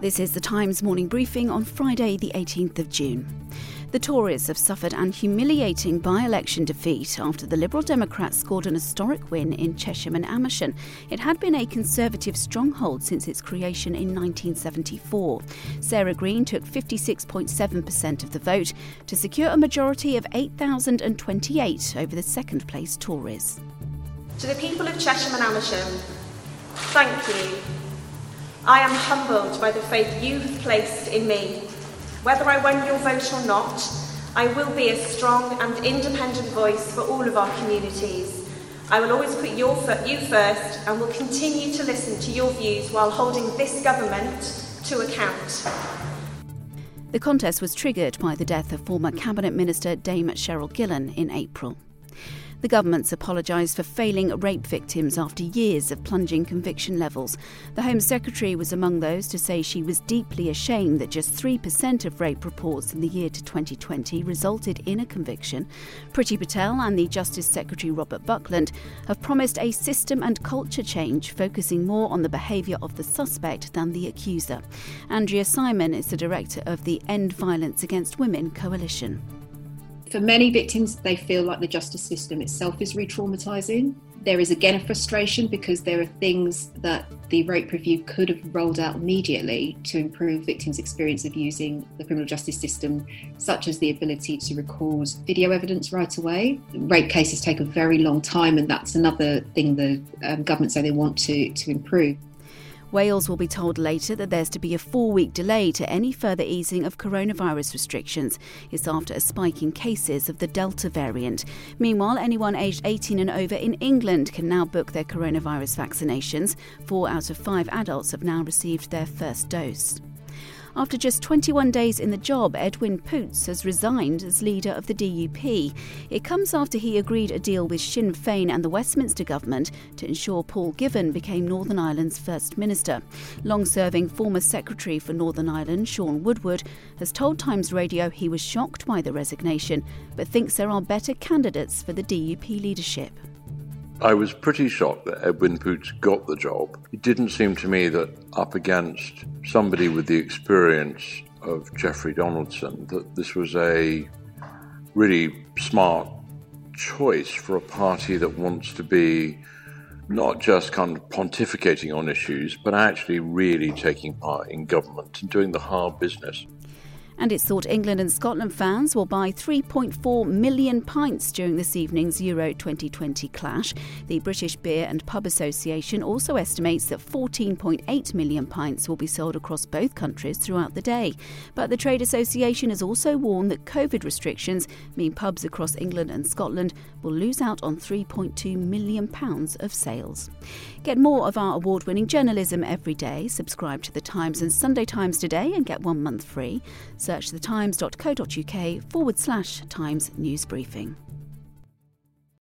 This is the Times morning briefing on Friday, the 18th of June. The Tories have suffered an humiliating by election defeat after the Liberal Democrats scored an historic win in Chesham and Amersham. It had been a Conservative stronghold since its creation in 1974. Sarah Green took 56.7% of the vote to secure a majority of 8,028 over the second place Tories. To the people of Chesham and Amersham, thank you I am humbled by the faith you've placed in me. Whether I won your vote or not, I will be a strong and independent voice for all of our communities. I will always put your, you first and will continue to listen to your views while holding this government to account. The contest was triggered by the death of former Cabinet Minister Dame Cheryl Gillan in April. The government's apologised for failing rape victims after years of plunging conviction levels. The Home Secretary was among those to say she was deeply ashamed that just 3% of rape reports in the year to 2020 resulted in a conviction. Priti Patel and the Justice Secretary Robert Buckland have promised a system and culture change, focusing more on the behaviour of the suspect than the accuser. Andrea Simon is the director of the End Violence Against Women Coalition. For many victims, they feel like the justice system itself is re traumatizing. There is again a frustration because there are things that the rape review could have rolled out immediately to improve victims' experience of using the criminal justice system, such as the ability to record video evidence right away. Rape cases take a very long time, and that's another thing the um, government say they want to, to improve. Wales will be told later that there's to be a four week delay to any further easing of coronavirus restrictions. It's after a spike in cases of the Delta variant. Meanwhile, anyone aged 18 and over in England can now book their coronavirus vaccinations. Four out of five adults have now received their first dose. After just 21 days in the job, Edwin Poots has resigned as leader of the DUP. It comes after he agreed a deal with Sinn Féin and the Westminster government to ensure Paul Givan became Northern Ireland's First Minister. Long serving former Secretary for Northern Ireland, Shaun Woodward, has told Times Radio he was shocked by the resignation, but thinks there are better candidates for the DUP leadership. I was pretty shocked that Edwin Poots got the job. It didn't seem to me that up against somebody with the experience of Jeffrey Donaldson, that this was a really smart choice for a party that wants to be not just kind of pontificating on issues, but actually really taking part in government and doing the hard business and it's thought England and Scotland fans will buy 3.4 million pints during this evening's Euro 2020 clash. The British Beer and Pub Association also estimates that 14.8 million pints will be sold across both countries throughout the day. But the Trade Association has also warned that COVID restrictions mean pubs across England and Scotland will lose out on 3.2 million pounds of sales. Get more of our award-winning journalism every day. Subscribe to the Times and Sunday Times today and get one month free. Search thetimes.co.uk forward slash Times News Briefing.